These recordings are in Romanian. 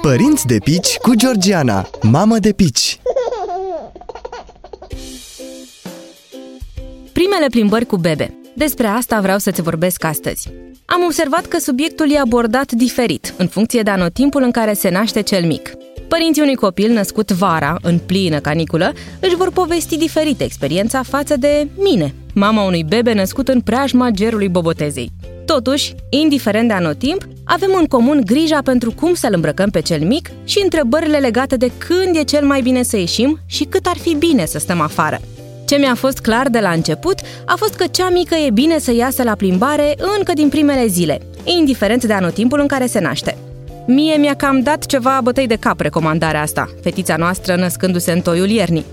Părinți de pici cu Georgiana, mamă de pici Primele plimbări cu bebe. Despre asta vreau să-ți vorbesc astăzi. Am observat că subiectul e abordat diferit, în funcție de anotimpul în care se naște cel mic. Părinții unui copil născut vara, în plină caniculă, își vor povesti diferit experiența față de mine, mama unui bebe născut în preajma gerului bobotezei. Totuși, indiferent de anotimp, avem în comun grija pentru cum să-l îmbrăcăm pe cel mic și întrebările legate de când e cel mai bine să ieșim și cât ar fi bine să stăm afară. Ce mi-a fost clar de la început a fost că cea mică e bine să iasă la plimbare încă din primele zile, indiferent de anotimpul în care se naște. Mie mi-a cam dat ceva bătăi de cap recomandarea asta, fetița noastră născându-se în toiul iernii.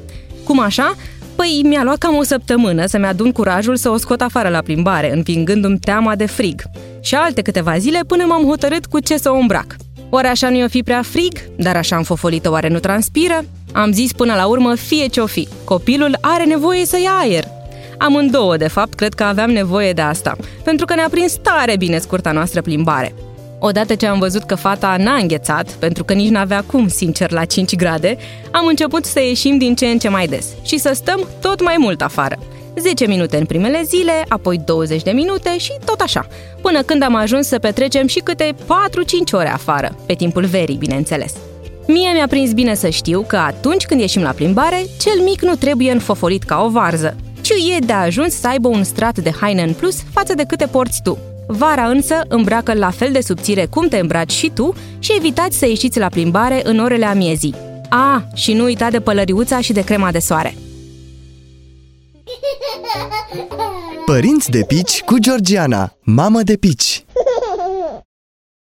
Cum așa? Păi mi-a luat cam o săptămână să-mi adun curajul să o scot afară la plimbare, învingându-mi teama de frig. Și alte câteva zile până m-am hotărât cu ce să o îmbrac. Oare așa nu-i o fi prea frig? Dar așa am fofolită oare nu transpiră? Am zis până la urmă, fie ce-o fi, copilul are nevoie să ia aer. Amândouă, de fapt, cred că aveam nevoie de asta, pentru că ne-a prins tare bine scurta noastră plimbare. Odată ce am văzut că fata n-a înghețat, pentru că nici n-avea cum, sincer, la 5 grade, am început să ieșim din ce în ce mai des și să stăm tot mai mult afară. 10 minute în primele zile, apoi 20 de minute și tot așa, până când am ajuns să petrecem și câte 4-5 ore afară, pe timpul verii, bineînțeles. Mie mi-a prins bine să știu că atunci când ieșim la plimbare, cel mic nu trebuie înfofolit ca o varză, ci e de ajuns să aibă un strat de haine în plus față de câte porți tu. Vara însă îmbracă la fel de subțire cum te îmbraci și tu și evitați să ieșiți la plimbare în orele amiezii. A, și nu uita de pălăriuța și de crema de soare. Părinți de pici cu Georgiana, mamă de pici